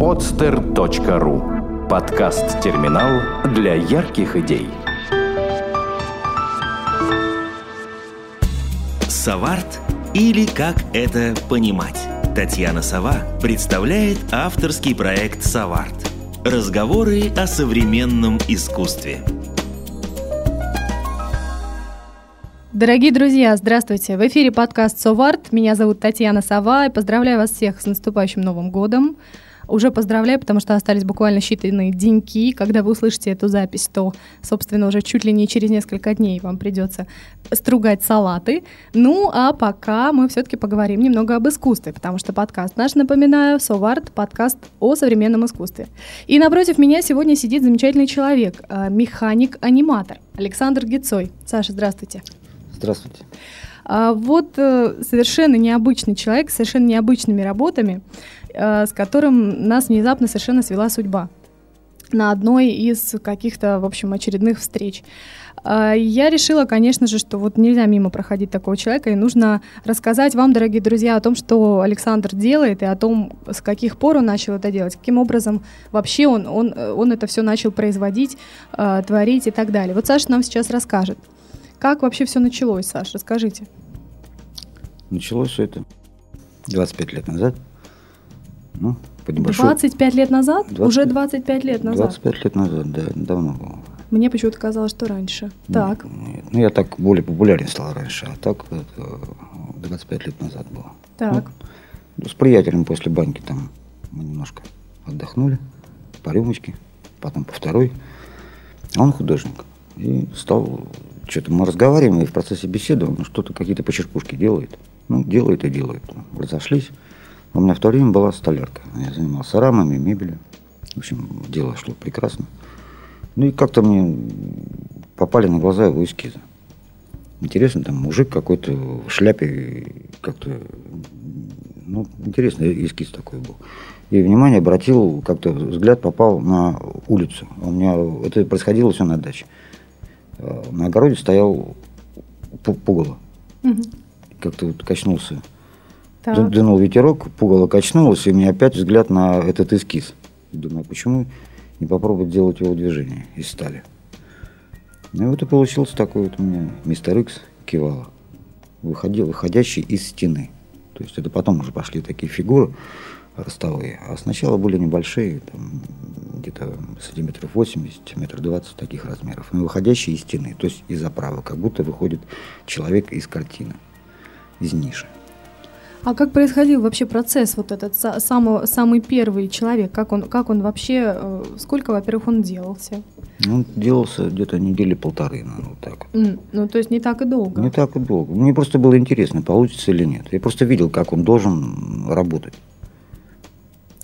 podster.ru Подкаст-терминал для ярких идей. Саварт или как это понимать? Татьяна Сова представляет авторский проект «Саварт». Разговоры о современном искусстве. Дорогие друзья, здравствуйте! В эфире подкаст «Соварт». Меня зовут Татьяна Сова, и поздравляю вас всех с наступающим Новым годом. Уже поздравляю, потому что остались буквально считанные деньки. Когда вы услышите эту запись, то, собственно, уже чуть ли не через несколько дней вам придется стругать салаты. Ну, а пока мы все-таки поговорим немного об искусстве, потому что подкаст наш, напоминаю, Соварт, подкаст о современном искусстве. И напротив меня сегодня сидит замечательный человек, э, механик-аниматор Александр Гицой. Саша, здравствуйте. Здравствуйте. А вот э, совершенно необычный человек, с совершенно необычными работами, с которым нас внезапно совершенно свела судьба на одной из каких-то, в общем, очередных встреч. А, я решила, конечно же, что вот нельзя мимо проходить такого человека, и нужно рассказать вам, дорогие друзья, о том, что Александр делает, и о том, с каких пор он начал это делать, каким образом вообще он, он, он это все начал производить, э, творить и так далее. Вот Саша нам сейчас расскажет. Как вообще все началось, Саша? Расскажите. Началось все это 25 лет назад. Ну, по небольшой... 25 лет назад? 20... Уже 25 лет назад? 25 лет назад, да, давно было. Мне почему-то казалось, что раньше. Нет, так. Нет, ну, я так более популярен стал раньше, а так это 25 лет назад было. Так. Ну, с приятелем после баньки там мы немножко отдохнули, по рюмочке, потом по второй. А он художник. И стал что-то мы разговариваем, и в процессе беседы он что-то, какие-то почерпушки делает. Ну, делает и делает. Разошлись. У меня в то время была столярка. Я занимался рамами, мебелью. В общем, дело шло прекрасно. Ну и как-то мне попали на глаза его эскизы. Интересно, там мужик какой-то в шляпе, как-то, ну, интересный эскиз такой был. И внимание обратил, как-то взгляд попал на улицу. У меня это происходило все на даче. Э, на огороде стоял пугало. Угу. Как-то вот качнулся. Так. Дунул ветерок, пугало качнулось, и у меня опять взгляд на этот эскиз. Думаю, почему не попробовать сделать его движение из стали. Ну и вот и получился такой вот у меня мистер Икс кивала, выходил, выходящий из стены. То есть это потом уже пошли такие фигуры ростовые. А сначала были небольшие, там, где-то сантиметров 80, метр 20 таких размеров, но выходящие из стены, то есть из оправы, как будто выходит человек из картины, из ниши. А как происходил вообще процесс вот этот самый, самый первый человек? Как он, как он вообще, э, сколько, во-первых, он делался? Он делался где-то недели полторы, наверное, вот так. Mm, ну, то есть не так и долго? Не так и долго. Мне просто было интересно, получится или нет. Я просто видел, как он должен работать.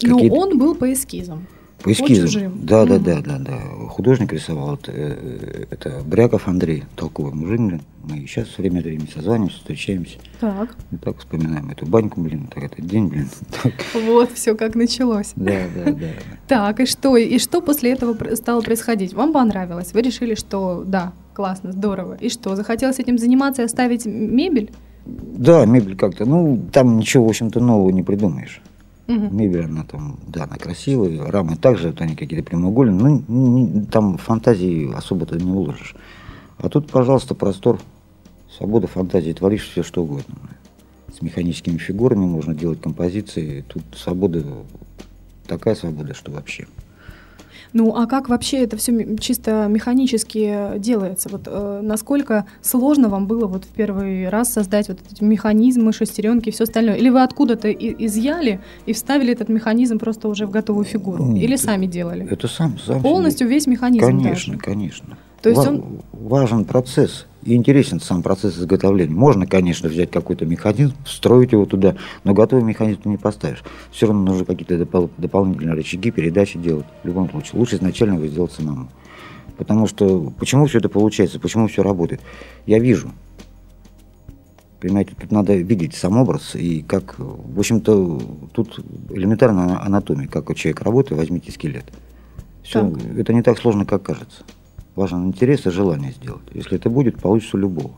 Но он был по эскизам. По эскизам. Да, да, да, да, да. Художник рисовал. Это, это Бряков Андрей, толковый мужик, блин. Мы сейчас время от времени созваниваемся, встречаемся. Так. И так вспоминаем эту баньку, блин, так этот день, блин. Так. Вот, все как началось. Да, да, да. Так, и что? И что после этого стало происходить? Вам понравилось? Вы решили, что да, классно, здорово. И что, захотелось этим заниматься и оставить мебель? Да, мебель как-то. Ну, там ничего, в общем-то, нового не придумаешь. Угу. Мебель, она там, да, она красивая, рамы также, вот они какие-то прямоугольные, ну, там фантазии особо-то не уложишь. А тут, пожалуйста, простор, свобода фантазии, творишь все, что угодно. С механическими фигурами можно делать композиции, тут свобода, такая свобода, что вообще. Ну, а как вообще это все чисто механически делается? Вот э, насколько сложно вам было вот в первый раз создать вот эти механизмы, шестеренки и все остальное? Или вы откуда-то изъяли и вставили этот механизм просто уже в готовую фигуру? Нет, Или сами делали? Это сам, сам Полностью весь механизм? Конечно, даже? конечно. То есть Ва- он... Важен процесс и интересен сам процесс изготовления. Можно, конечно, взять какой-то механизм, встроить его туда, но готовый механизм ты не поставишь. Все равно нужно какие-то допол- дополнительные рычаги, передачи делать. В любом случае, лучше изначально его сделать самому. Потому что почему все это получается, почему все работает? Я вижу. Понимаете, тут надо видеть сам образ и как, в общем-то, тут элементарная анатомия, как у человека работает, возьмите скелет. Все, это не так сложно, как кажется. Важен интерес и желание сделать. Если это будет, получится у любого.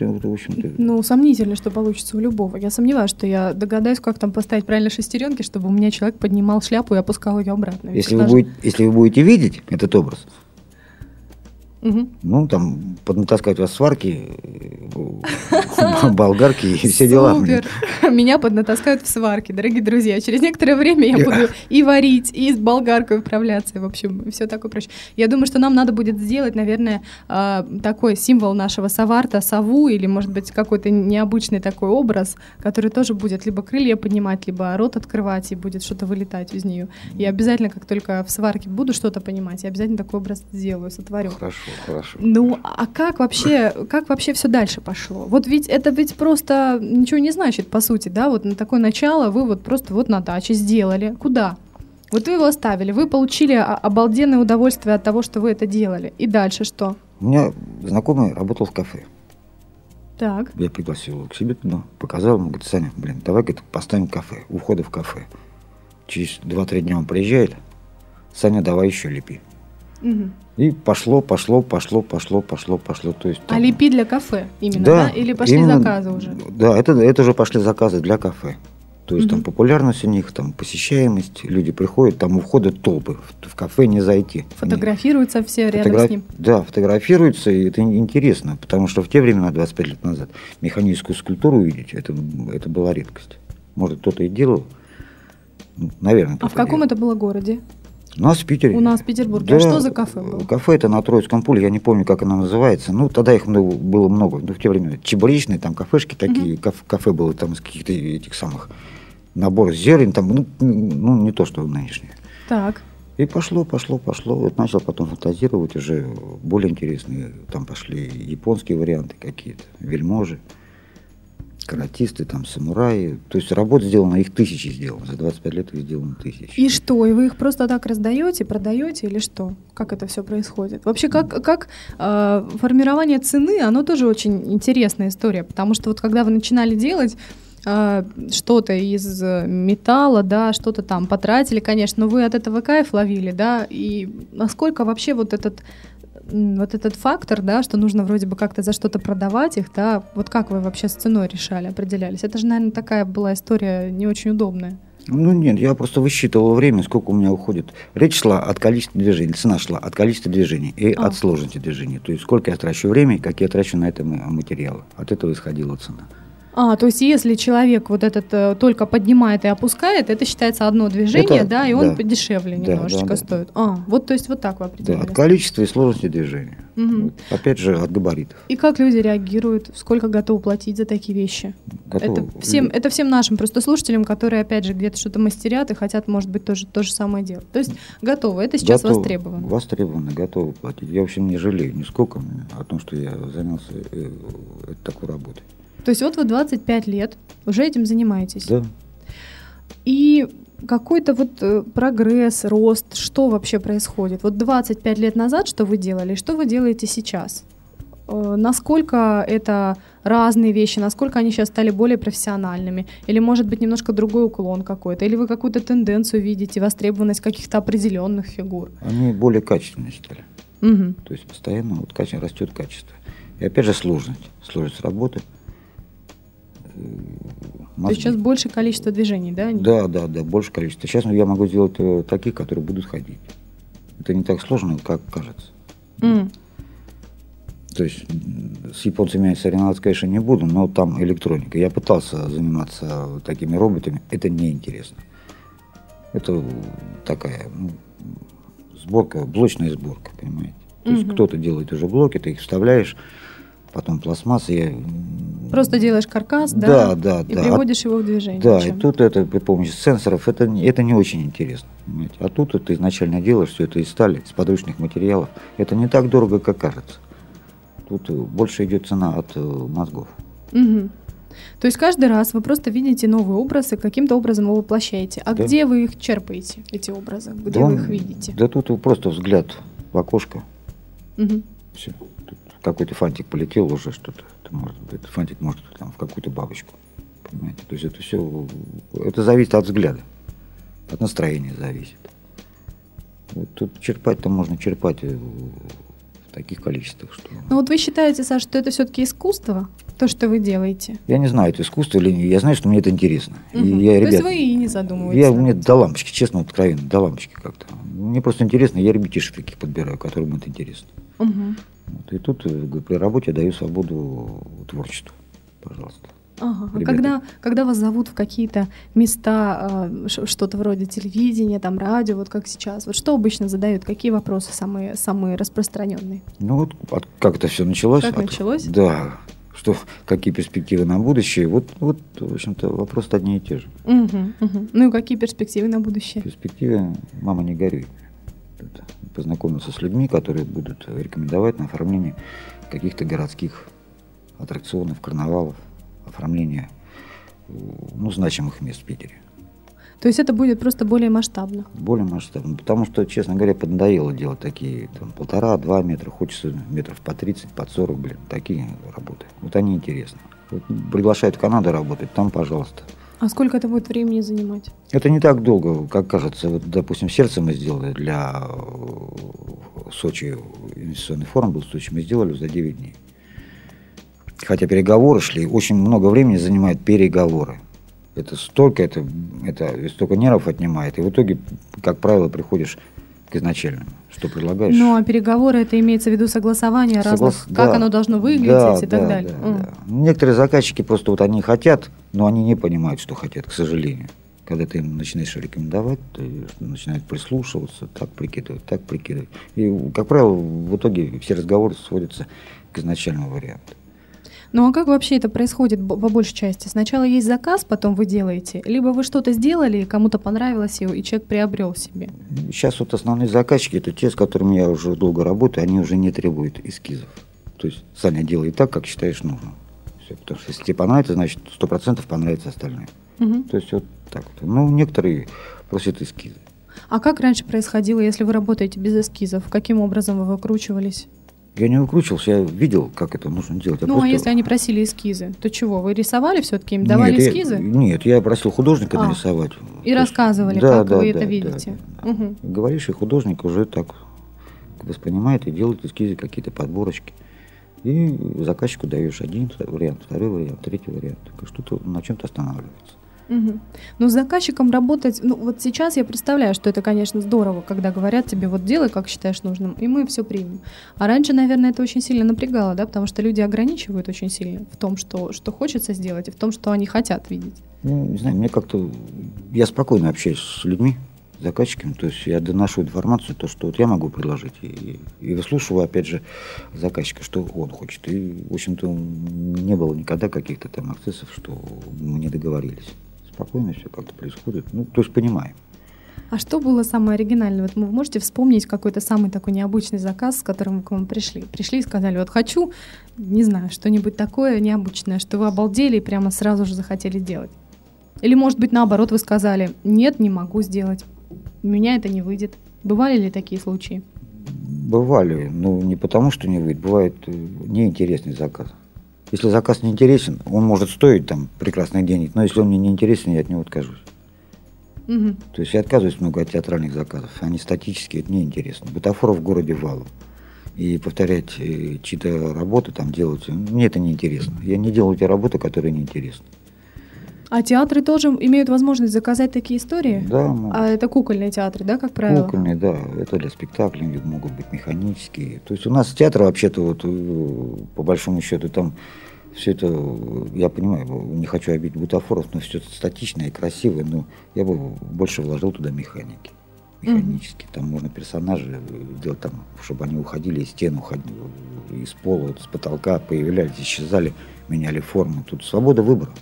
это, в общем-то... Ну, сомнительно, что получится у любого. Я сомневаюсь, что я догадаюсь, как там поставить правильно шестеренки, чтобы у меня человек поднимал шляпу и опускал ее обратно. Если вы, будете, если вы будете видеть этот образ, Угу. Ну, там, поднатаскать вас сварки, болгарки и все дела. Супер. Меня поднатаскают в сварке, дорогие друзья. Через некоторое время я буду и варить, и с болгаркой управляться. В общем, все такое прочее. Я думаю, что нам надо будет сделать, наверное, а, такой символ нашего саварта, сову, или, может быть, какой-то необычный такой образ, который тоже будет либо крылья поднимать, либо рот открывать, и будет что-то вылетать из нее. И обязательно, как только в сварке буду что-то понимать, я обязательно такой образ сделаю, сотворю. Хорошо хорошо. Ну, а как вообще, как вообще все дальше пошло? Вот ведь это ведь просто ничего не значит, по сути, да, вот на такое начало вы вот просто вот на даче сделали. Куда? Вот вы его оставили, вы получили обалденное удовольствие от того, что вы это делали. И дальше что? У меня знакомый работал в кафе. Так. Я пригласил его к себе туда, показал ему, говорит, Саня, блин, давай говорит, поставим кафе, у входа в кафе. Через 2-3 дня он приезжает, Саня, давай еще лепи. Угу. И пошло, пошло, пошло, пошло, пошло, пошло. То есть, а там... А лепи для кафе именно, да? да? Или пошли именно, заказы уже? Да, это, это уже пошли заказы для кафе. То есть угу. там популярность у них, там посещаемость, люди приходят, там у входа толпы, в, в кафе не зайти. Фотографируются все рядом Фотограф... с ним? Да, фотографируются, и это интересно, потому что в те времена, 25 лет назад, механическую скульптуру увидеть, это, это была редкость. Может, кто-то и делал, наверное. А в каком делал. это было городе? У нас в Питере. У нас в Петербурге. Да, а что за кафе было? Кафе это на Троицком поле, я не помню, как оно называется. Ну, тогда их было много. Ну, в те времена чебуречные, там кафешки такие, угу. кафе, кафе было там из каких-то этих самых наборов зелень, там, ну, ну, не то, что нынешнее. Так. И пошло, пошло, пошло. Вот начал потом фантазировать уже более интересные. Там пошли японские варианты какие-то, вельможи каратисты, там, самураи. То есть работ сделано, их тысячи сделано. За 25 лет их сделано тысячи. И что? И вы их просто так раздаете, продаете или что? Как это все происходит? Вообще, как, как э, формирование цены, оно тоже очень интересная история, потому что вот когда вы начинали делать, а, что-то из металла, да, что-то там потратили, конечно, но вы от этого кайф ловили, да, и насколько вообще вот этот вот этот фактор, да, что нужно вроде бы как-то за что-то продавать их, да, вот как вы вообще с ценой решали, определялись? Это же, наверное, такая была история не очень удобная. Ну нет, я просто высчитывал время, сколько у меня уходит. Речь шла от количества движений, цена шла от количества движений и а. от сложности движений. То есть сколько я трачу времени, как я трачу на это материалы. От этого исходила цена. А, то есть если человек вот этот э, только поднимает и опускает, это считается одно движение, это, да, и он да, подешевле да, немножечко да, да, стоит. А, вот то есть вот так вы определяли. Да, от количества и сложности движения. Угу. Опять же, от габаритов. И как люди реагируют? Сколько готовы платить за такие вещи? Готовы. Это всем, это всем нашим просто слушателям, которые, опять же, где-то что-то мастерят и хотят, может быть, тоже то же самое делать. То есть готовы. Это сейчас готовы, востребовано. Востребовано, готовы платить. Я, в общем, не жалею нисколько о том, что я занялся э, такой работой. То есть вот вы 25 лет уже этим занимаетесь. Да. И какой-то вот э, прогресс, рост, что вообще происходит? Вот 25 лет назад что вы делали, что вы делаете сейчас? Э, насколько это разные вещи, насколько они сейчас стали более профессиональными, или может быть немножко другой уклон какой-то, или вы какую-то тенденцию видите, востребованность каких-то определенных фигур? Они более качественные стали. Угу. То есть постоянно вот растет качество. И опять же сложность, сложность работы – мозги. То есть сейчас больше количество движений, да? Да, да, да, больше количество. Сейчас я могу сделать э, такие, которые будут ходить. Это не так сложно, как кажется. Mm. То есть с японцами соревноваться, конечно, не буду, но там электроника. Я пытался заниматься такими роботами, это неинтересно. Это такая ну, сборка, блочная сборка, понимаете. То есть mm-hmm. кто-то делает уже блоки, ты их вставляешь, потом пластмасса. Я... Просто делаешь каркас, да, да, да, и да. приводишь его в движение. Да, и тут это при помощи сенсоров, это, это не очень интересно. Понимаете? А тут ты изначально делаешь все это из стали, из подручных материалов. Это не так дорого, как кажется. Тут больше идет цена от э, мозгов. Угу. То есть каждый раз вы просто видите новые образы, каким-то образом его воплощаете. А да. где вы их черпаете, эти образы? Где да, вы их видите? Да тут просто взгляд в окошко. Угу. Все какой-то фантик полетел уже что-то. Это может, этот фантик может там в какую-то бабочку. Понимаете? То есть это все, это зависит от взгляда, от настроения зависит. Вот тут черпать-то можно черпать в таких количествах, что... Ну вот вы считаете, Саша, что это все-таки искусство? То, что вы делаете. Я не знаю, это искусство или нет. Я знаю, что мне это интересно. Мгм. И я, То ребят, есть вы и не задумываетесь. я, мне до лампочки, честно, откровенно, до лампочки как-то. Мне просто интересно, я ребятишек таких подбираю, которым это интересно. Мгм. Вот. И тут э, при работе даю свободу творчеству. Пожалуйста. Ага. А когда, когда вас зовут в какие-то места, э, что-то вроде телевидения, там радио, вот как сейчас, вот что обычно задают, какие вопросы самые, самые распространенные? Ну вот от- как это все началось. Как От- началось? Да. Что, какие перспективы на будущее. Вот, вот в общем-то, вопросы одни и те же. Мгм, мгм. Ну и какие перспективы на будущее? перспективе «Мама, не горюй». Это Познакомиться с людьми, которые будут рекомендовать на оформление каких-то городских аттракционов, карнавалов, оформление э, ну, значимых мест в Питере. То есть это будет просто более масштабно. Более масштабно. Потому что, честно говоря, поднадоело делать такие там, полтора-два метра, хочется метров по 30, под 40, блин, такие работы. Вот они интересны. Вот приглашают в Канаду работать, там, пожалуйста. А сколько это будет времени занимать? Это не так долго, как кажется. Вот, допустим, сердце мы сделали для э, Сочи, инвестиционный форум был в Сочи, мы сделали за 9 дней. Хотя переговоры шли, очень много времени занимают переговоры. Это столько, это, это столько нервов отнимает. И в итоге, как правило, приходишь к изначальному. Что предлагаешь? Ну, а переговоры, это имеется в виду согласование разных, Соглас- как да. оно должно выглядеть Да, и так да, далее. да, М. да. Некоторые заказчики просто вот они хотят, но они не понимают, что хотят, к сожалению. Когда ты им начинаешь рекомендовать, ты начинают прислушиваться, так прикидывать, так прикидывать. И, как правило, в итоге все разговоры сводятся к изначальному варианту. Ну а как вообще это происходит по большей части? Сначала есть заказ, потом вы делаете, либо вы что-то сделали, кому-то понравилось его, и человек приобрел себе. Сейчас вот основные заказчики, это те, с которыми я уже долго работаю, они уже не требуют эскизов. То есть, Саня, делай так, как считаешь нужным. Всё, потому что если тебе понравится, значит, сто процентов понравится остальным. Мгм. То есть, вот так вот. Ну, некоторые просят эскизы. А как раньше происходило, если вы работаете без эскизов? Каким образом вы выкручивались? Я не выкручивался, я видел, как это нужно делать. Я ну, а просто- если они просили эскизы, то чего? Вы рисовали все-таки им, давали нет, я- эскизы нет, я просил художника А, нарисовать. и То есть- рассказывали, да, как да, вы да, это да, видите? да. Мгм. Говоришь, и художник уже так воспринимает и делает эскизы, какие-то подборочки. И заказчику даешь один вариант, второй вариант, третий вариант. Что-то на чем-то останавливается. Мгм. Ну, с заказчиком работать, ну, вот сейчас я представляю, что это, конечно, здорово, когда говорят тебе, вот делай, как считаешь нужным, и мы все примем. А раньше, наверное, это очень сильно напрягало, да, потому что люди ограничивают очень сильно в том, что, что хочется сделать, и в том, что они хотят видеть. Ну, не знаю, мне как-то... Я спокойно общаюсь с людьми, заказчиками, то есть я доношу информацию, то, что вот я могу предложить, и, и выслушиваю, опять же, заказчика, что он хочет. И, в общем-то, не было никогда каких-то там акцессов, что мы не договорились. Спокойно все как-то происходит. Ну, то есть понимаем. А что было самое оригинальное? Вот вы можете вспомнить какой-то самый такой необычный заказ, с которым вы к вам пришли? Пришли и сказали, вот хочу, не знаю, что-нибудь такое необычное, что вы обалдели и прямо сразу же захотели делать. Или, может быть, наоборот, вы сказали, нет, не могу сделать, у меня это не выйдет. Бывали ли такие случаи? Бывали, но не потому, что не выйдет, бывает э, неинтересный заказ. Если заказ не интересен, он может стоить там прекрасных денег, но если он мне не интересен, я от него откажусь. Мгм. То есть я отказываюсь много от театральных заказов. Они статические, это неинтересно. Бутафоров в городе валом. И повторять э, чьи-то работы, там делать, мне это неинтересно. Я не делаю те работы, которые неинтересны. А театры тоже имеют возможность заказать такие истории? Да, могут. А это кукольные театры, да, как правило? Кукольные, да, это для спектаклей, могут быть механические. То есть у нас театр вообще-то вот э, по большому счету там все это, э, я понимаю, не хочу обидеть бутафоров, но все это статичное и красивое, но я бы больше вложил туда механики. Механически. Там можно персонажи э, делать там, чтобы они уходили из стен, уходили из пола, вот с потолка, появлялись, исчезали, меняли форму. Тут свобода выбора.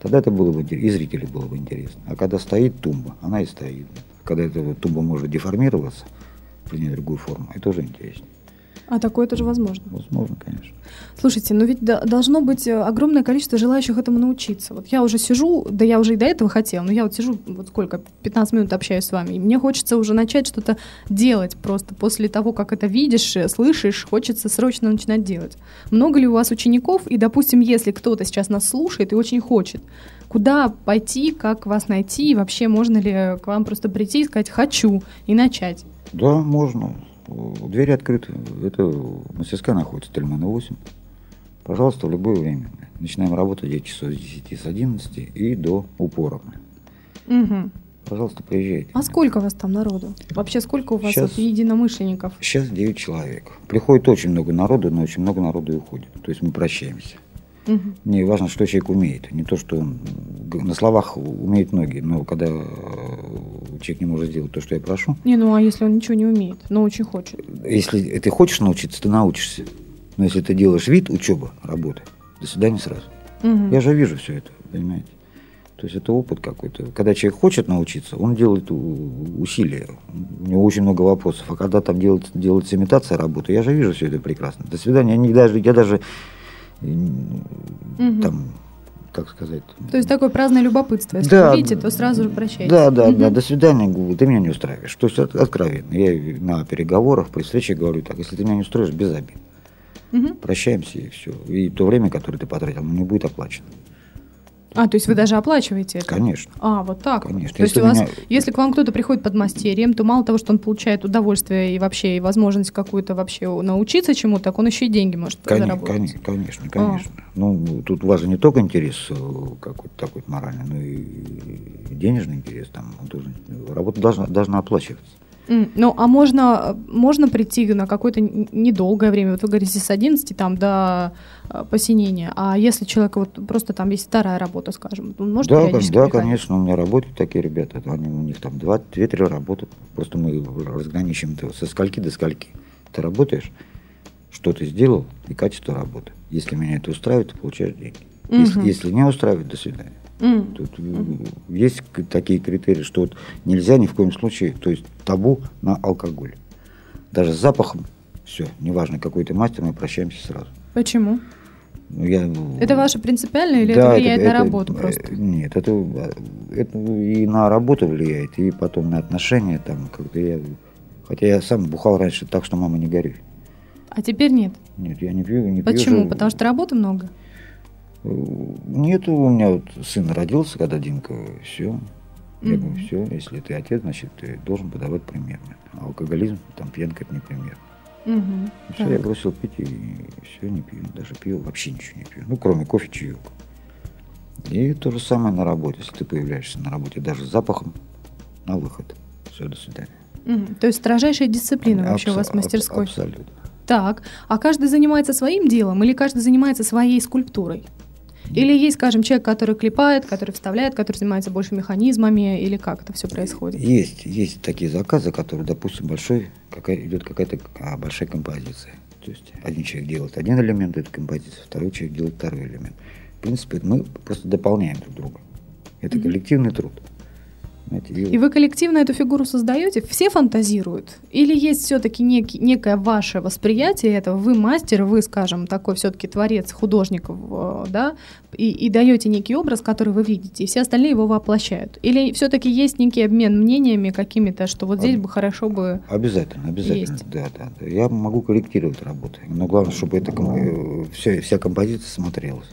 Тогда это было бы интер- и зрителю было бы интересно. А когда стоит тумба, она и стоит. Когда эта тумба может деформироваться, принять другую форму, это уже интереснее. А такое тоже возможно. Возможно, конечно. Слушайте, ну ведь до- должно быть э, огромное количество желающих этому научиться. Вот я уже сижу, да я уже и до этого хотела, но я вот сижу, вот сколько, 15 минут общаюсь с вами, и мне хочется уже начать что-то делать просто. После того, как это видишь, э, слышишь, хочется срочно начинать делать. Много ли у вас учеников? И, допустим, если кто-то сейчас нас слушает и очень хочет, куда пойти, как вас найти, и вообще можно ли э, к вам просто прийти и сказать «хочу» и начать? Да, можно. Двери открыты. Это мастерская находится, Тельмана 8. Пожалуйста, в любое время. Начинаем работать 9 часов с 10, с 11 и до упора. Мгм. Пожалуйста, приезжайте. А сколько у вас там народу? Вообще, сколько у вас вот единомышленников? Сейчас 9 человек. Приходит очень много народу, но очень много народу и уходит. То есть мы прощаемся. Мгм. Мне важно, что человек умеет. Не то, что он на словах умеет многие, но когда э, человек не может сделать то, что я прошу, Не, ну а если он ничего не умеет, но очень хочет? если ты хочешь научиться, ты научишься. Но если ты делаешь вид, учеба, работа, до свидания сразу. Мгм. Я же вижу все это, понимаете? То есть это опыт какой-то. Когда человек хочет научиться, он делает усилия. У него очень много вопросов. А когда там делается, делается имитация работы, я же вижу все это прекрасно. До свидания. Я, не, даже, я даже Мгм. там, как сказать... То есть такое праздное любопытство. Если Да, увидите, то сразу же прощаетесь. Да, да, да, до свидания, говорю, ты меня не устраиваешь. То есть от- откровенно. Я на переговорах, при встрече говорю так, если ты меня не устроишь, без обид. Мгм. Прощаемся и все. И то время, которое ты потратил, оно не будет оплачено. А, то есть вы даже оплачиваете это? Конечно. А, вот так. Конечно. То есть Если у вас, меня- если к вам кто-то приходит под мастерием, то мало того, что он получает удовольствие и вообще и возможность какую-то вообще научиться чему-то, так он еще и деньги может Конечно, заработать. конечно, конечно, А. конечно. Ну, тут важен не только интерес э, какой-то такой моральный, но и денежный интерес. Там, должен- работа должна, должна оплачиваться. М, Ну, а можно, можно прийти на какое-то недолгое время, вот вы говорите, с 11 там, до э, посинения, а если человек вот просто там есть вторая работа, скажем, он может да, да, приходить? конечно, у меня работают такие ребята. Они, у них там два, две-три работы. Просто мы разграничим это со скольки до скольки. Ты работаешь, что ты сделал и качество работы. Если меня это устраивает, ты получаешь деньги. Если, Мгм. если не устраивает, до свидания. М, Тут э, есть такие критерии, что вот нельзя ни в коем случае, то есть табу на алкоголь. Даже с запахом, все, неважно, какой ты мастер, мы прощаемся сразу. Почему? Ну, я, Это ваше принципиальное или Да, это влияет на это- работу э, просто? Нет, это, э, это и на работу влияет, и потом на отношения. Там, как-то я, хотя я сам бухал раньше так, что мама не горюй. А теперь нет. Нет, я не пью, не пью. Почему? Потому что работы много? Нет, у меня вот сын родился, когда Димка, все. Я говорю, все, если ты отец, значит, ты должен подавать пример. А алкоголизм, там, пьянка, это не пример. Мгм. Все, Так. я бросил пить и все, не пью. Даже пиво вообще ничего не пью. Ну, кроме кофе, чаек. И то же самое на работе. Если ты появляешься на работе даже с запахом, на выход. Все, до свидания. Мгм. То есть строжайшая дисциплина вообще у вас в Абсо- мастерской. Абсолютно. Так, а каждый занимается своим делом или каждый занимается своей скульптурой? Или есть, скажем, человек, который клепает, который вставляет, который занимается больше механизмами, или как это все происходит? Есть, есть такие заказы, которые, допустим, большой, какая, идет какая-то а, большая композиция. То есть один человек делает один элемент этой композиции, второй человек делает второй элемент. В принципе, мы просто дополняем друг друга. Это коллективный труд. Знаете, и И вы коллективно эту фигуру создаете? Все фантазируют? Или есть все-таки некое ваше восприятие этого? Вы мастер, вы, скажем, такой все-таки творец, художник, да, и, и даете некий образ, который вы видите, и все остальные его воплощают? Или все-таки есть некий обмен мнениями какими-то, что вот здесь Об- бы хорошо бы... Обязательно, обязательно. Есть. Да, да, да. Я могу корректировать работы. Но главное, чтобы эта, ком- э, вся, вся композиция смотрелась.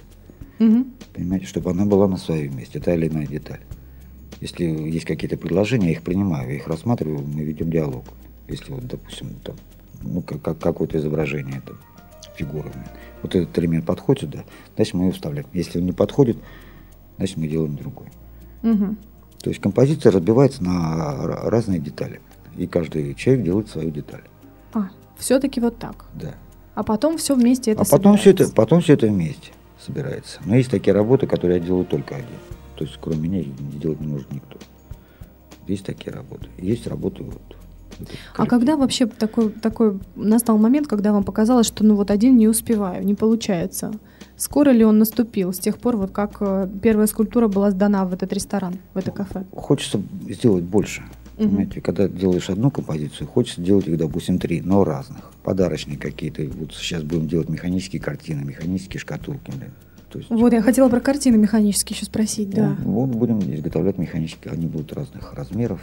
Мгм. Понимаете, чтобы она была на своем месте, та или иная деталь. Если есть какие-то предложения, я их принимаю, я их рассматриваю, мы ведем диалог. Если вот, допустим, там, ну, как, как- какое-то изображение, там, фигуры, вот этот элемент подходит сюда, значит мы его вставляем. Если он не подходит, значит мы делаем другой. Мгм. То есть композиция разбивается на разные детали. И каждый человек делает свою деталь. А, все-таки вот так. Да. А потом все вместе это а потом все, это, собирается. потом все это вместе собирается. Но есть такие работы, которые я делаю только один. То есть кроме меня их делать не может никто. Есть такие работы. Есть работы вот. А когда вообще такой, такой настал момент, когда вам показалось, что ну вот один не успеваю, не получается? Скоро ли он наступил с тех пор, вот как э, первая скульптура была сдана в этот ресторан, в это кафе? Хочется сделать больше. Мгм. Понимаете, когда делаешь одну композицию, хочется делать их, допустим, три, но разных. Подарочные какие-то. Вот сейчас будем делать механические картины, механические шкатулки. блин. То есть, Вот я хотела про картины механические еще спросить, да. ну, вот будем изготовлять механические. Они будут разных размеров.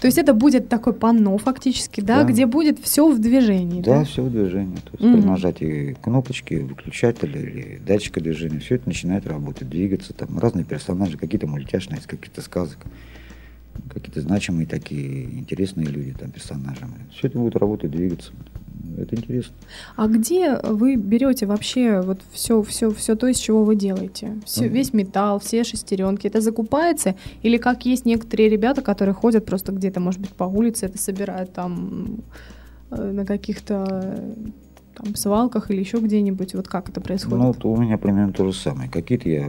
То есть это будет такое панно фактически, да, Да. где будет все в движении, Да, да? все в движении. То есть Мгм. при нажатии кнопочки, выключателя или датчика движения, все это начинает работать, двигаться. Там разные персонажи, какие-то мультяшные, из каких-то сказок, какие-то значимые такие интересные люди, там персонажи. Все это будет работать, двигаться. Это интересно. А где вы берете вообще вот все, все, все то, из чего вы делаете? Все, Мгм. Весь металл, все шестеренки, это закупается? Или как есть некоторые ребята, которые ходят просто где-то, может быть, по улице, это собирают там э, на каких-то там свалках или еще где-нибудь? Вот как это происходит? Ну, вот у меня примерно то же самое. Какие-то я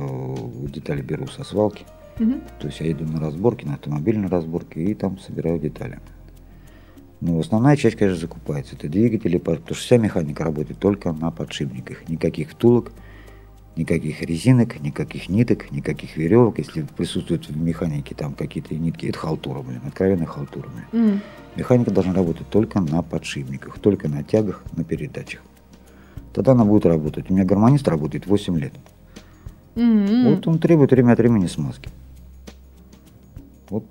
детали беру со свалки. Мгм. То есть я иду на разборки, на автомобильные разборки и там собираю детали. Ну, основная часть, конечно, закупается. Это двигатели, по- потому что вся механика работает только на подшипниках. Никаких втулок, никаких резинок, никаких ниток, никаких веревок. Если присутствуют в механике там какие-то нитки, это халтура, блин, откровенная халтура, блин. М. Механика должна работать только на подшипниках, только на тягах, на передачах. Тогда она будет работать. У меня гармонист работает 8 лет. М-м. Вот он требует время от времени смазки. Вот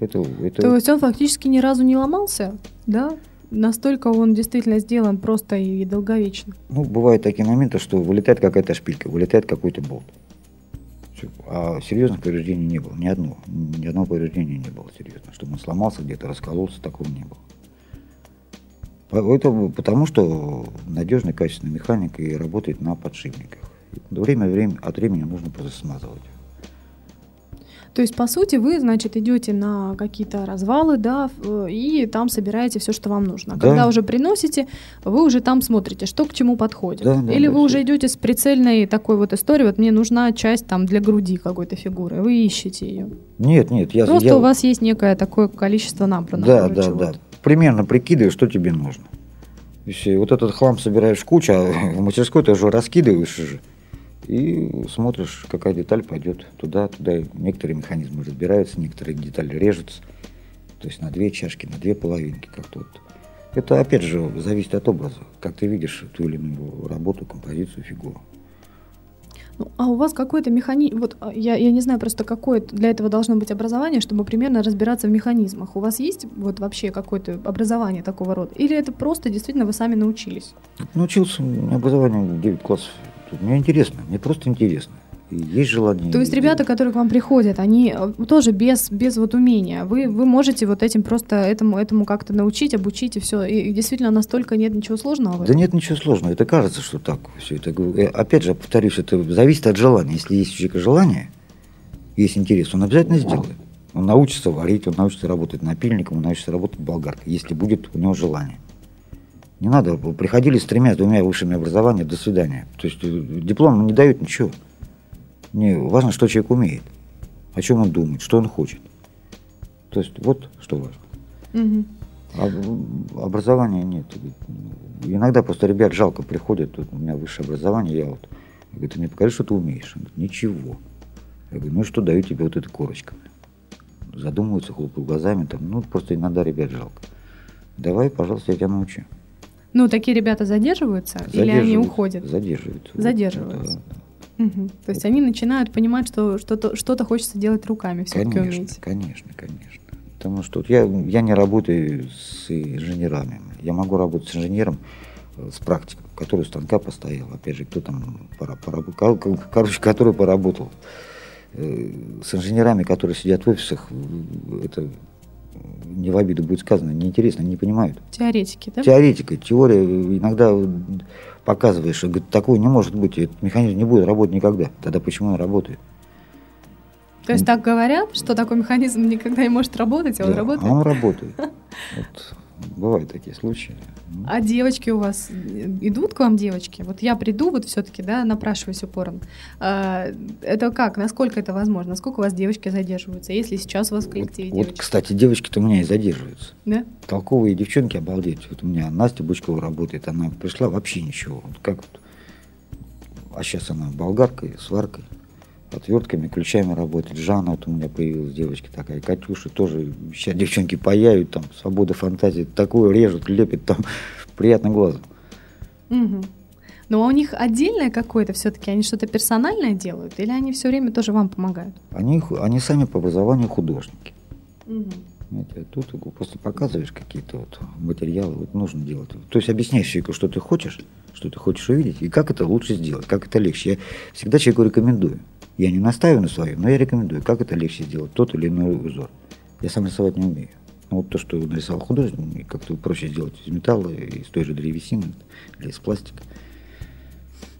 это, это То есть он фактически ни разу не ломался, да? Настолько он действительно сделан просто и долговечно. ну, бывают такие моменты, что вылетает какая-то шпилька, вылетает какой-то болт. А серьезных повреждений не было. Ни одного. Ни одного повреждения не было серьезно. Чтобы он сломался где-то, раскололся, такого не было. По- Это потому, что надежный, качественный механик и работает на подшипниках. Время, время от времени нужно просто смазывать. То есть, по сути, вы, значит, идете на какие-то развалы, да, в- и там собираете все, что вам нужно. Да. Когда уже приносите, вы уже там смотрите, что к чему подходит. Да, да, Или да, вы всё. уже идете с прицельной такой вот историей, вот мне нужна часть там для груди какой-то фигуры, вы ищете ее. Нет, нет, я... Просто я- у вас есть некое такое количество набрано. Да, да, да. Примерно прикидываешь, что тебе нужно. И вот этот хлам собираешь в кучу, а в мастерской ты уже раскидываешь уже. И смотришь, какая деталь пойдет туда, туда. И Некоторые механизмы разбираются, некоторые детали режутся. То есть на две чашки, на две половинки как-то вот. Это, опять же, зависит от образа. Как ты видишь ту или иную работу, композицию, фигуру. Ну, а у вас какой-то механизм, вот а, я, я не знаю просто какое для этого должно быть образование, чтобы примерно разбираться в механизмах. У вас есть вот вообще какое-то образование такого рода? Или это просто действительно вы сами научились? Научился, образование 9 классов. Мне интересно, мне просто интересно. И есть желание. То есть ребята, которые к вам приходят, они э, тоже без, без вот умения. Вы, вы можете вот этим просто этому, этому как-то научить, обучить и все. И, и действительно настолько нет ничего сложного Да нет ничего сложного. Это кажется, что так все это. Э, Опять же, повторюсь, это зависит от желания. Если есть у человека желание, есть интерес, он обязательно сделает. Он научится варить, он научится работать напильником, он научится работать болгаркой, если будет у него желание. Не надо, приходили с тремя, с двумя высшими образованиями, до свидания. То есть э, диплом не дают ничего. Не, важно, что человек умеет, о чем он думает, что он хочет. То есть вот что важно. Мгм. А образования нет. Иногда просто ребят жалко приходят, тут у меня высшее образование, я вот, я говорю, ты мне покажи, что ты умеешь. Он говорит, ничего. Я говорю, ну что даю тебе вот эта корочка? Задумываются, хлопают глазами, там, ну просто иногда ребят жалко. Давай, пожалуйста, я тебя научу. Ну, такие ребята задерживаются или они уходят? Задерживаются. Задерживаются. Да, Мгм. То есть они начинают понимать, что что-то, что-то хочется делать руками все-таки Конечно, уметь. конечно, конечно. Потому что вот я, я не работаю с инженерами. Я могу работать с инженером, э, с практиком, который у станка постоял. Опять же, кто там, пора, пораб- кор- кор- короче, который поработал. Э, С инженерами, которые сидят в офисах, это не в обиду будет сказано, неинтересно, не понимают. Теоретики, да? Теоретика, теория, иногда показываешь, что говорит, такого не может быть, этот механизм не будет работать никогда. Тогда почему он работает? То есть так говорят, что такой механизм никогда не может работать, а он Да, работает? А он работает. Вот, бывают такие случаи. А девочки у вас идут к вам девочки? Вот я приду, вот все-таки, да, напрашиваюсь упорно. А, это как? Насколько это возможно? Насколько у вас девочки задерживаются? Если сейчас у вас в Вот, коллективе вот, девочки? кстати, девочки-то у меня и задерживаются. Да? Толковые девчонки, обалдеть. Вот у меня Настя Бучкова работает, она пришла вообще ничего. Вот как вот. А сейчас она болгаркой, сваркой, отвертками, ключами работает. Жанна вот у меня появилась девочка такая, Катюша тоже. Сейчас девчонки паяют, там, свобода фантазии, такое режут, лепят, там, приятно глазу. Ну, а у них отдельное какое-то все-таки? Они что-то персональное делают? Или они все время тоже вам помогают? Они, они сами по образованию художники. Знаете, а тут просто показываешь какие-то вот материалы, вот нужно делать. То есть объясняешь человеку, что ты хочешь, что ты хочешь увидеть, и как это лучше сделать, как это легче. Я всегда человеку рекомендую. Я не настаиваю на своем, но я рекомендую, как это легче сделать, тот или иной узор. Я сам рисовать не умею. Ну, вот то, что нарисовал художник, как-то проще сделать из металла, из той же древесины или из пластика.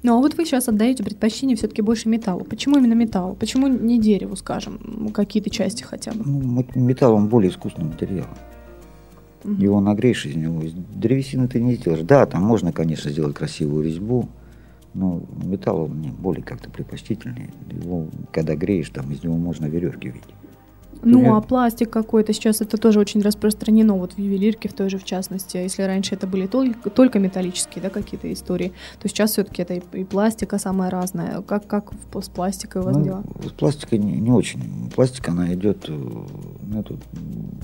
Ну а вот вы сейчас отдаете предпочтение все-таки больше металлу. Почему именно металлу? Почему не дереву, скажем, какие-то части хотя бы? Ну, металл, он более искусственный материал. Угу. Его нагреешь из него. Из древесины ты не сделаешь. Да, там можно, конечно, сделать красивую резьбу, но металл он мне более как-то предпочтительный. Его, когда греешь, там из него можно веревки видеть. Ну, Нет. а пластик какой-то сейчас это тоже очень распространено, вот в ювелирке в той же в частности. Если раньше это были только, только металлические, да, какие-то истории, то сейчас все-таки это и, и пластика самая разная. Как, как с пластикой у вас ну, дела? С пластикой не, не очень. Пластик, она идет, э, ну, это,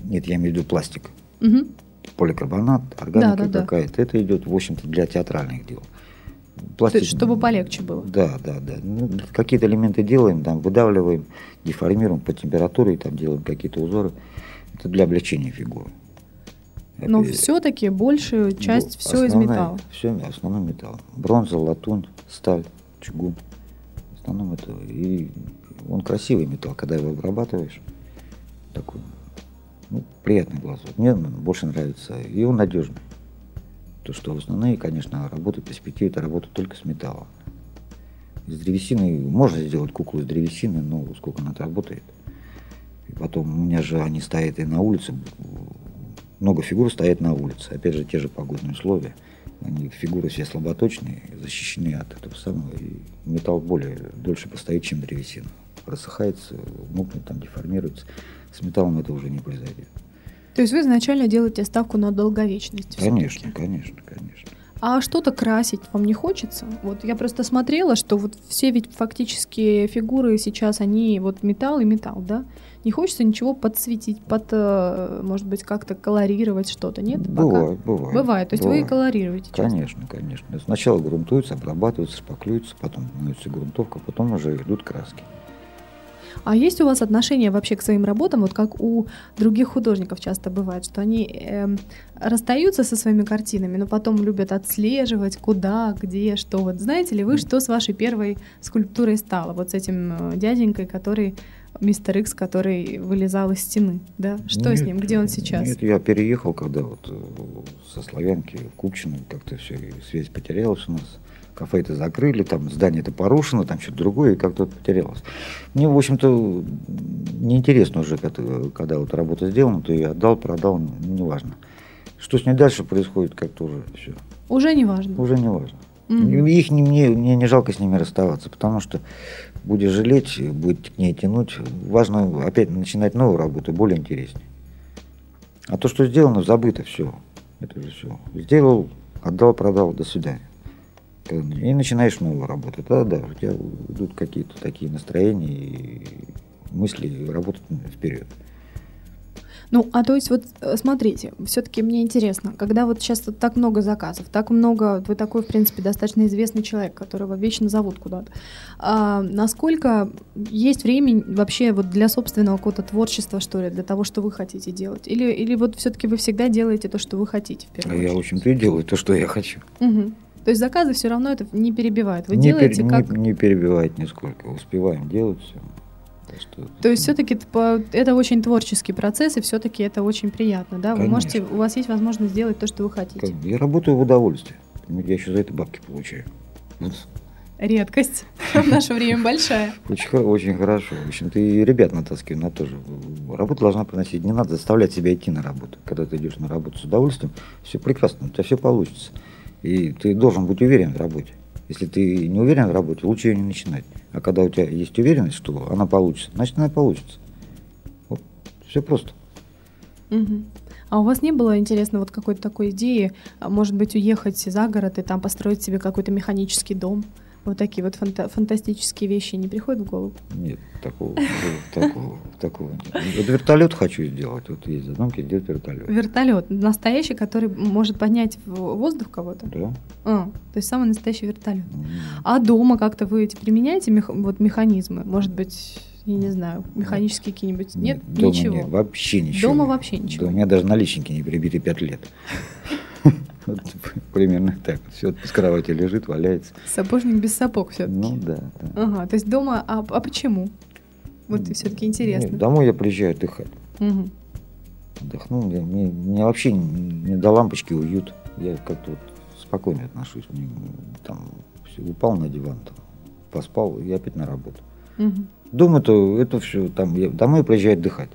нет, я имею в виду пластик. Угу. Поликарбонат, органика да, да, какая-то. Да. Это идет, в общем-то, для театральных дел пластик. Чтобы полегче было. Да, да, да. Ну, какие-то элементы делаем, там выдавливаем, деформируем по температуре, там делаем какие-то узоры. Это для облегчения фигуры. Но Это, все-таки большую часть ну, все из металла. Все основной металл. Бронза, латунь, сталь, чугун. В основном это. И он красивый металл, когда его обрабатываешь. Такой ну, приятный глаз. Мне больше нравится. И он надежный. То, что основные, конечно, работы в перспективе это работа только с металлом. Из древесины можно сделать куклу из древесины, но сколько она работает. И потом у меня же они стоят и на улице. Много фигур стоят на улице. Опять же, те же погодные условия. Они фигуры все слаботочные, защищены от этого самого. И металл более дольше постоит, чем древесина. Рассыхается, мокнет, там деформируется. С металлом это уже не произойдет. То есть вы изначально делаете ставку на долговечность? Конечно, конечно, конечно. А что-то красить вам не хочется? Вот я просто смотрела, что вот все ведь фактически фигуры сейчас, они вот металл и металл, да? Не хочется ничего подсветить, под, э, может быть, как-то колорировать что-то, нет? Бывает, пока? бывает. Бывает, то есть бывает. вы и колорируете часто? Конечно, конечно. Сначала грунтуются, обрабатываются, шпаклюются, потом становится грунтовка, потом уже идут краски. А есть у вас отношение вообще к своим работам, вот как у других художников часто бывает, что они э, расстаются со своими картинами, но потом любят отслеживать, куда, где, что. Вот знаете ли вы, что с вашей первой скульптурой стало? Вот с этим э, дяденькой, который мистер Икс, который вылезал из стены, да? Что нет, с ним? Где он сейчас? Нет, я переехал, когда вот э, со Славянки в Купчино как-то все, связь потерялась у нас кафе это закрыли, там здание это порушено, там что-то другое, и как-то потерялось. Мне, в общем-то, неинтересно уже, когда, когда вот работа сделана, то я отдал, продал, неважно. Что с ней дальше происходит, как-то уже все. Уже не важно. Уже не важно. Mm-hmm. Их не, мне, мне не жалко с ними расставаться, потому что будешь жалеть, будет к ней тянуть. Важно опять начинать новую работу, более интереснее. А то, что сделано, забыто, все. Это же все. Сделал, отдал, продал, до свидания и начинаешь новую работу. Тогда да, у тебя идут какие-то такие настроения и мысли работать вперед. Ну, а то есть вот э, смотрите, все-таки мне интересно, когда вот сейчас вот так много заказов, так много, вы такой, в принципе, достаточно известный человек, которого вечно зовут куда-то, а, насколько есть время вообще вот для собственного какого-то творчества, что ли, для того, что вы хотите делать? Или, или вот все-таки вы всегда делаете то, что вы хотите в первую а очередь? Я, в общем-то, и делаю то, что я хочу. Угу. То есть заказы все равно это не перебивают. Вы не делаете пер, как... Не, не перебивает нисколько. Успеваем делать все. Что То есть все-таки это очень творческий процесс, и все-таки это очень приятно, да? Конечно. Вы можете, у вас есть возможность сделать то, что вы хотите. Я работаю в удовольствие. Я еще за это бабки получаю. Редкость в наше время большая. Очень, очень хорошо. В общем, ты ребят на то же. Работа должна приносить. Не надо заставлять себя идти на работу. Когда ты идешь на работу с удовольствием, все прекрасно, у тебя все получится. И ты должен быть уверен в работе. Если ты не уверен в работе, лучше ее не начинать. А когда у тебя есть уверенность, что она получится, значит она получится. Вот. Все просто. Угу. А у вас не было, интересно, вот какой-то такой идеи, а, может быть, уехать за город и там построить себе какой-то механический дом? Вот такие вот фанта- фантастические вещи не приходят в голову? Нет, такого, такого, такого нет. Вот вертолет хочу сделать. Вот есть задумки сделать вертолет. Вертолет настоящий, который может поднять в воздух кого-то? Да. А, то есть самый настоящий вертолет. Mm. А дома как-то вы эти применяете мех- вот механизмы? Может быть, я не знаю, механические какие-нибудь? Нет, дома ничего. Нет, вообще ничего. Дома вообще ничего. Да, у меня даже наличники не прибиты пять лет. Вот, примерно так. Все с кровати лежит, валяется. Сапожник без сапог все-таки. Ну да, да. Ага, то есть дома, а, а почему? Вот все-таки интересно. Нет, домой я приезжаю отдыхать. Угу. отдохнул. Мне, мне, мне вообще не, до лампочки уют. Я как-то вот спокойно отношусь. Мне, там все, упал на диван, там, поспал и опять на работу. Мгм. Дома-то это все, там, я, домой приезжаю отдыхать.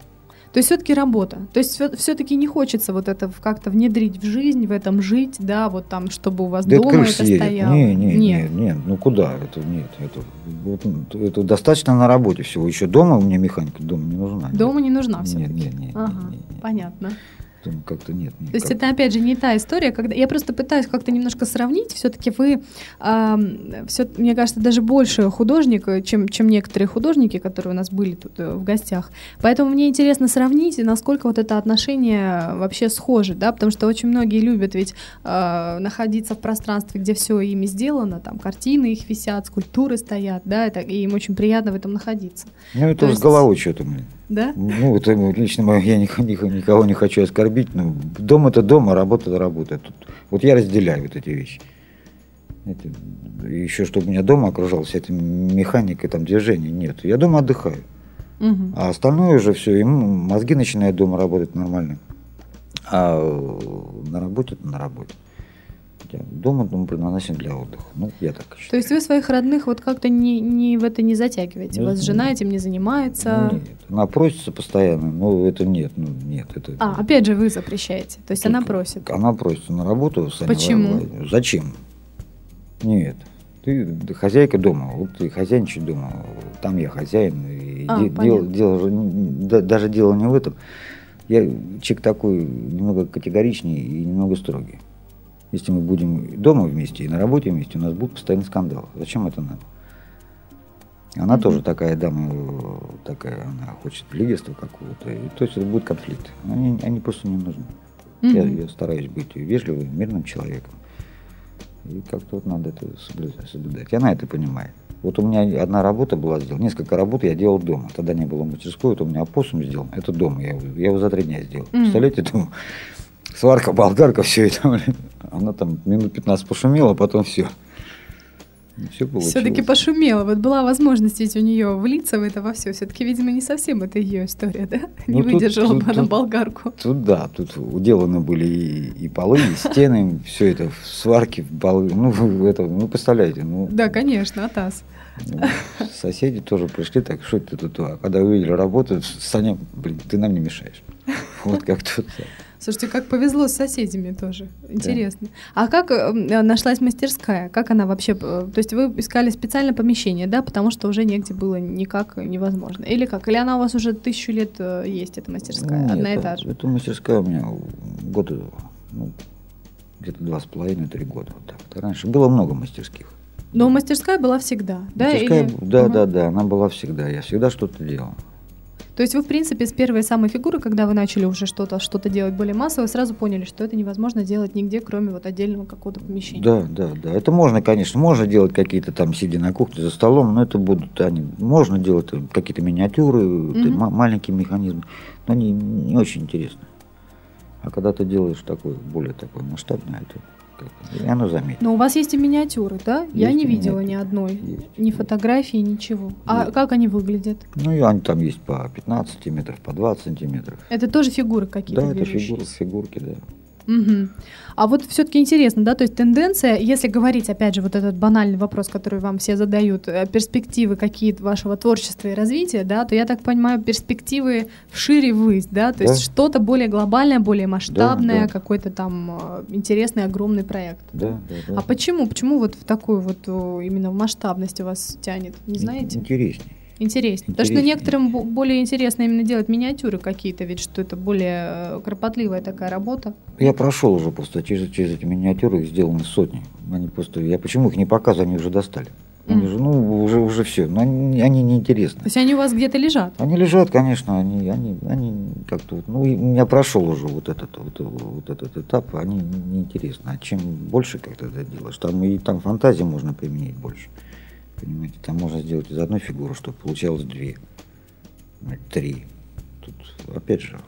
То есть все-таки работа. То есть все-таки не хочется вот это как-то внедрить в жизнь, в этом жить, да, вот там, чтобы у вас Да это дома это стояло. Не, не, Нет. не, не, ну куда? Это нет, это, ну, это достаточно на работе всего. Еще дома у меня механика дома не нужна. Дома не нужна Нет, все-таки. нет, нет, Ага, нет, нет, нет. понятно. Дома как-то нет. То есть это опять же не та история, когда я просто пытаюсь как-то немножко сравнить. Все-таки вы, ам, всё- мне кажется, даже больше художник, э, чем, чем некоторые художники, которые у нас были тут э, в гостях. Поэтому мне интересно сравнить, насколько вот это отношение вообще схоже, да, потому что очень многие любят ведь э, находиться в пространстве, где все ими сделано, там картины их висят, скульптуры стоят, да, это, и им очень приятно в этом находиться, Ну это то с есть- головой что-то, блин. Да? Ну, это лично мое, я ник- ник- никого не хочу оскорбить, но дом это дом, а работа это работа. Тут, вот я разделяю вот эти вещи. Это, еще чтобы меня дома окружала вся эта механика, там движение, нет. Я дома отдыхаю. Мгм. А остальное уже все, ему мозги начинают дома работать нормально. А э, на работе это на работе. Я дома думаю, предназначен для отдыха. Ну, я так считаю. То есть вы своих родных вот как-то не, не в это не затягиваете? У вас Нет. жена этим не занимается? Нет, она просится постоянно, но это нет, ну нет, это. А, опять же, вы запрещаете. То есть она Только просит. Она просится на работу. Саня Почему? Владимирович. Зачем? Нет. Ты хозяйка дома, вот ты хозяйничай дома, там я хозяин. И А, де- дело, дело да- даже дело не в этом. Я человек такой немного категоричный и немного строгий. Если мы будем дома вместе и на работе вместе, у нас будут постоянно скандалы. Зачем это надо? Она Мгм. тоже такая дама, э, такая, она хочет лидерства какого-то. И, то есть это будет конфликт. Они, они просто не нужны. Я, Мгм. я стараюсь быть вежливым, мирным человеком. И как-то вот надо это соблюдать. И она это понимает. Вот у меня одна работа была сделана, несколько работ я делал дома. Тогда не было мастерской, вот у меня опоссум сделан. Это дома, я его, я его за три дня сделал. Мгм. Представляете, думаю, сварка, болгарка, все это. блин. Она там минут 15 пошумела, а потом все. Все. Все-таки пошумела. Вот была возможность ведь у нее влиться в это во все. Все-таки, видимо, не совсем это ее история, да? Не Ну, тут- выдержала тут- бы она болгарку. Тут да, тут уделаны были и, и полы, и стены, все это в сварке, в ну, это, ну, представляете, ну, Да, конечно, Атас. ну, соседи тоже пришли, так, что это тут, а когда увидели работу, Саня, блин, ты нам не мешаешь. Вот как тут. Слушайте, как повезло с соседями тоже. Интересно. А как э, нашлась мастерская? Как она вообще... э, То есть вы искали специально помещение, да? Потому что уже негде было никак невозможно. Или как? Или она у вас уже тысячу лет э, есть, эта мастерская? Нет, Одна и та же? Это мастерская у меня года, ну, где-то два с половиной-три года. Вот так. вот. Раньше было много мастерских. Но мастерская была всегда, да? Мастерская, Или- да, Ага. да, да, она была всегда. Я всегда что-то делал. То есть вы, в принципе, с первой самой фигуры, когда вы начали уже что-то что делать более массово, сразу поняли, что это невозможно делать нигде, кроме вот отдельного какого-то помещения. Да, да, да. Это можно, конечно, можно делать какие-то там, сидя на кухне за столом, но это будут они. Можно делать какие-то миниатюры, Мгм. ма- маленькие механизмы, но они не очень интересно. А когда ты делаешь такое, более такое масштабное, это и оно заметно. Но у вас есть и миниатюры, да? Я Есть не и видела ни одной. Есть. Ни фотографии, ничего. А Есть. как они выглядят? Ну и они там есть по 15 сантиметров, по 20 сантиметров. Это тоже фигуры какие-то Да, это фигуры, фигурки, да. Мгм. А вот все-таки интересно, да, то есть тенденция, если говорить, опять же, вот этот банальный вопрос, который вам все задают, э, перспективы какие-то вашего творчества и развития, да, то я так понимаю, перспективы вшире ввысь, да, то Да. есть что-то более глобальное, более масштабное, да. какой-то там э, интересный, огромный проект. Да, да, да. А почему? Почему вот в такую вот именно в масштабность у вас тянет? Не знаете? Интереснее. Интереснее. Потому что некоторым бо- более интересно именно делать миниатюры какие-то, ведь что это более э, кропотливая такая работа. Я прошел уже просто через, через эти миниатюры, их сделаны сотни. Они просто, я почему их не показываю, они уже достали. Они же, ну, уже, уже все, но они, они неинтересны. То есть они у вас где-то лежат? Они лежат, конечно, они, они, они как-то, вот, ну, меня прошел уже вот этот, вот, вот этот этап, они неинтересны. А чем больше как-то это делаешь, там и там фантазии можно применить больше. Понимаете, там можно сделать из одной фигуры, чтобы получалось две, ну, три. Тут, опять же,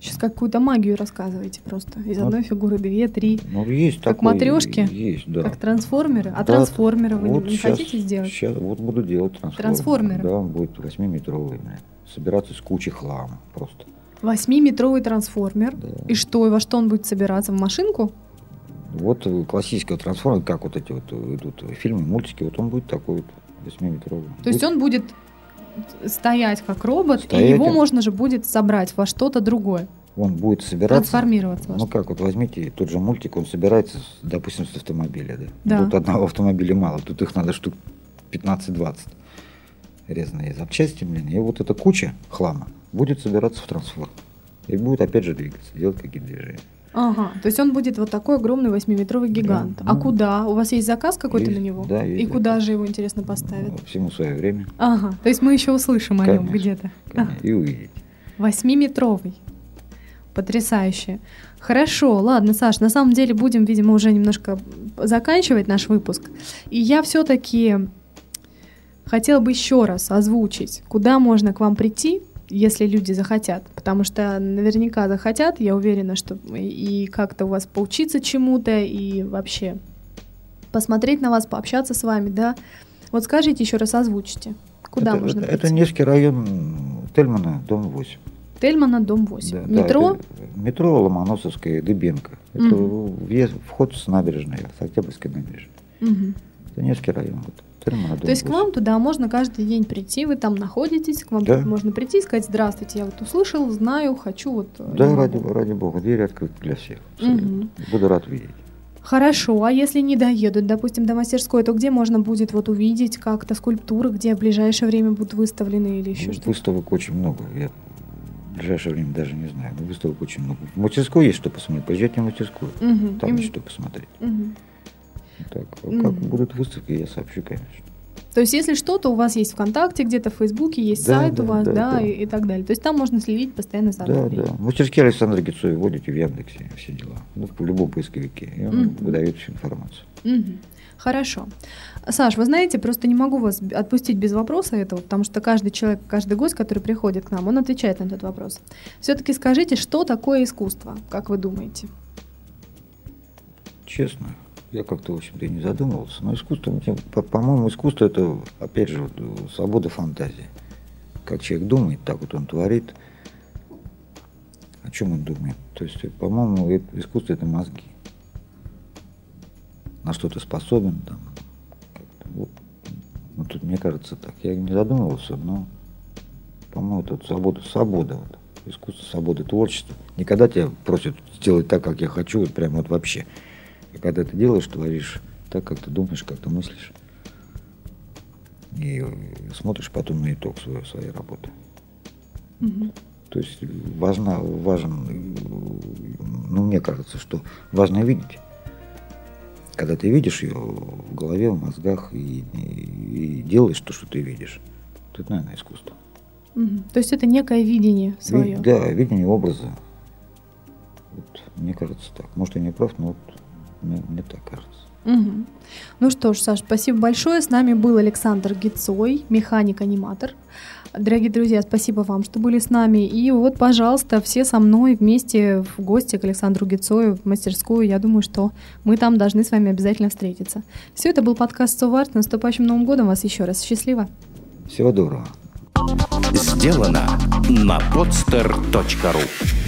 Сейчас какую-то магию рассказываете просто. Из Вот. одной фигуры две, три. ну, есть Как такое, матрёшки? Есть, да. Как трансформеры. А Да, трансформеры вы не- вот не щас- хотите сделать? Сейчас вот буду делать трансформер. Трансформеры? Да, он будет 8-метровый. блин. Собираться с кучей хлама просто. Восьмиметровый трансформер. Да. И что, и во что он будет собираться? В машинку? Вот э, классический вот трансформер, как вот эти вот э, идут фильмы, мультики, вот он будет такой вот восьмиметровый. То есть он будет стоять как робот, Стоять и его можно же будет собрать во что-то другое, Он будет собираться. трансформироваться Ну как, вот возьмите тот же мультик, он собирается, допустим, с автомобиля, да? Да. Тут одного автомобиля мало, тут их надо штук 15-20 резные запчасти, блин, и вот эта куча хлама будет собираться в трансформер. И будет опять же двигаться, делать какие-то движения. Ага, то есть он будет вот такой огромный восьмиметровый гигант. Да, а ну, куда? У вас есть заказ какой-то на него? да, есть И куда заказ. же его, интересно, поставят? Ну, Всему свое время. Ага, то есть мы еще услышим о нем Конечно, где-то. конечно, И увидеть. Восьмиметровый. Потрясающе. Хорошо, ладно, Саш, на самом деле будем, видимо, уже немножко заканчивать наш выпуск. И я все-таки хотела бы еще раз озвучить, куда можно к вам прийти, если люди захотят. Потому что наверняка захотят, я уверена, что и как-то у вас поучиться чему-то, и вообще посмотреть на вас, пообщаться с вами, да. Вот скажите еще раз, озвучите. Куда это, можно это, прийти? это Невский район Тельмана, дом 8. Тельмана, дом 8. Да, да, Метро? это метро Ломоносовская, Дыбенко. Это Мгм. въезд, вход с набережной, с Октябрьской набережной. Мгм. Это Невский район. Вот. Дом То есть к 8. вам туда можно каждый день прийти, вы там находитесь, к вам Да. можно прийти и сказать, здравствуйте, я вот услышал, знаю, хочу вот... э, Да, ради, могу». ради бога, двери открыты для всех. Мгм. Буду рад видеть. Хорошо, а если не доедут, допустим, до мастерской, то где можно будет вот увидеть как-то скульптуры, где в ближайшее время будут выставлены или еще Ну, что-то? Выставок очень много. Я в ближайшее время даже не знаю. Но выставок очень много. В мастерской есть что посмотреть. Поезжайте в мастерскую. Мгм, Там им- есть что посмотреть. мгм. Так, как будут выставки, я сообщу, конечно. То есть если что-то у вас есть ВКонтакте, где-то в Фейсбуке, есть Да, сайт у да, вас, да, да, да. И, и так далее. То есть там можно следить постоянно за Да, да. Мастерские Александра Гицоя вводите в Яндексе все дела. Ну, в любом поисковике. И он Мгм. выдает всю информацию. Мгм. Хорошо. Саш, вы знаете, просто не могу вас отпустить без вопроса этого, потому что каждый человек, каждый гость, который приходит к нам, он отвечает на этот вопрос. Все-таки скажите, что такое искусство, как вы думаете? Честно, я как-то, в общем-то, и не задумывался. Но искусство, ну, по- по-моему, искусство это, опять же, свобода фантазии. Как человек думает, так вот он творит. О чем он думает? То есть, по-моему, э- искусство это мозги. На что ты способен, там. Ну, тут, мне кажется, так. Я не задумывался, но, по-моему, это свобода, свобода. Вот. Искусство, свобода, творчество. Никогда тебя просят сделать так, как я хочу, вот прям вот вообще. И когда ты делаешь, творишь так, как ты думаешь, как ты мыслишь. И смотришь потом на итог своей, своей работы. Мгм. То есть важно, важен, ну, мне кажется, что важно видеть. Когда ты видишь ее в голове, в мозгах и, и- и делаешь то, что ты видишь, то это, наверное, искусство. Мгм. То есть это некое видение Ви- свое. да, видение образа. Вот, мне кажется так. Может, я не прав, но вот мне, мне так кажется. Мгм. Ну что ж, Саш, спасибо большое. С нами был Александр Гицой, механик-аниматор. Дорогие друзья, спасибо вам, что были с нами. И вот, пожалуйста, все со мной вместе в гости к Александру Гицою в мастерскую. Я думаю, что мы там должны с вами обязательно встретиться. Все, это был подкаст «Соварт». С наступающим Новым годом вас еще раз. Счастливо! Всего доброго. Сделано на podster.ru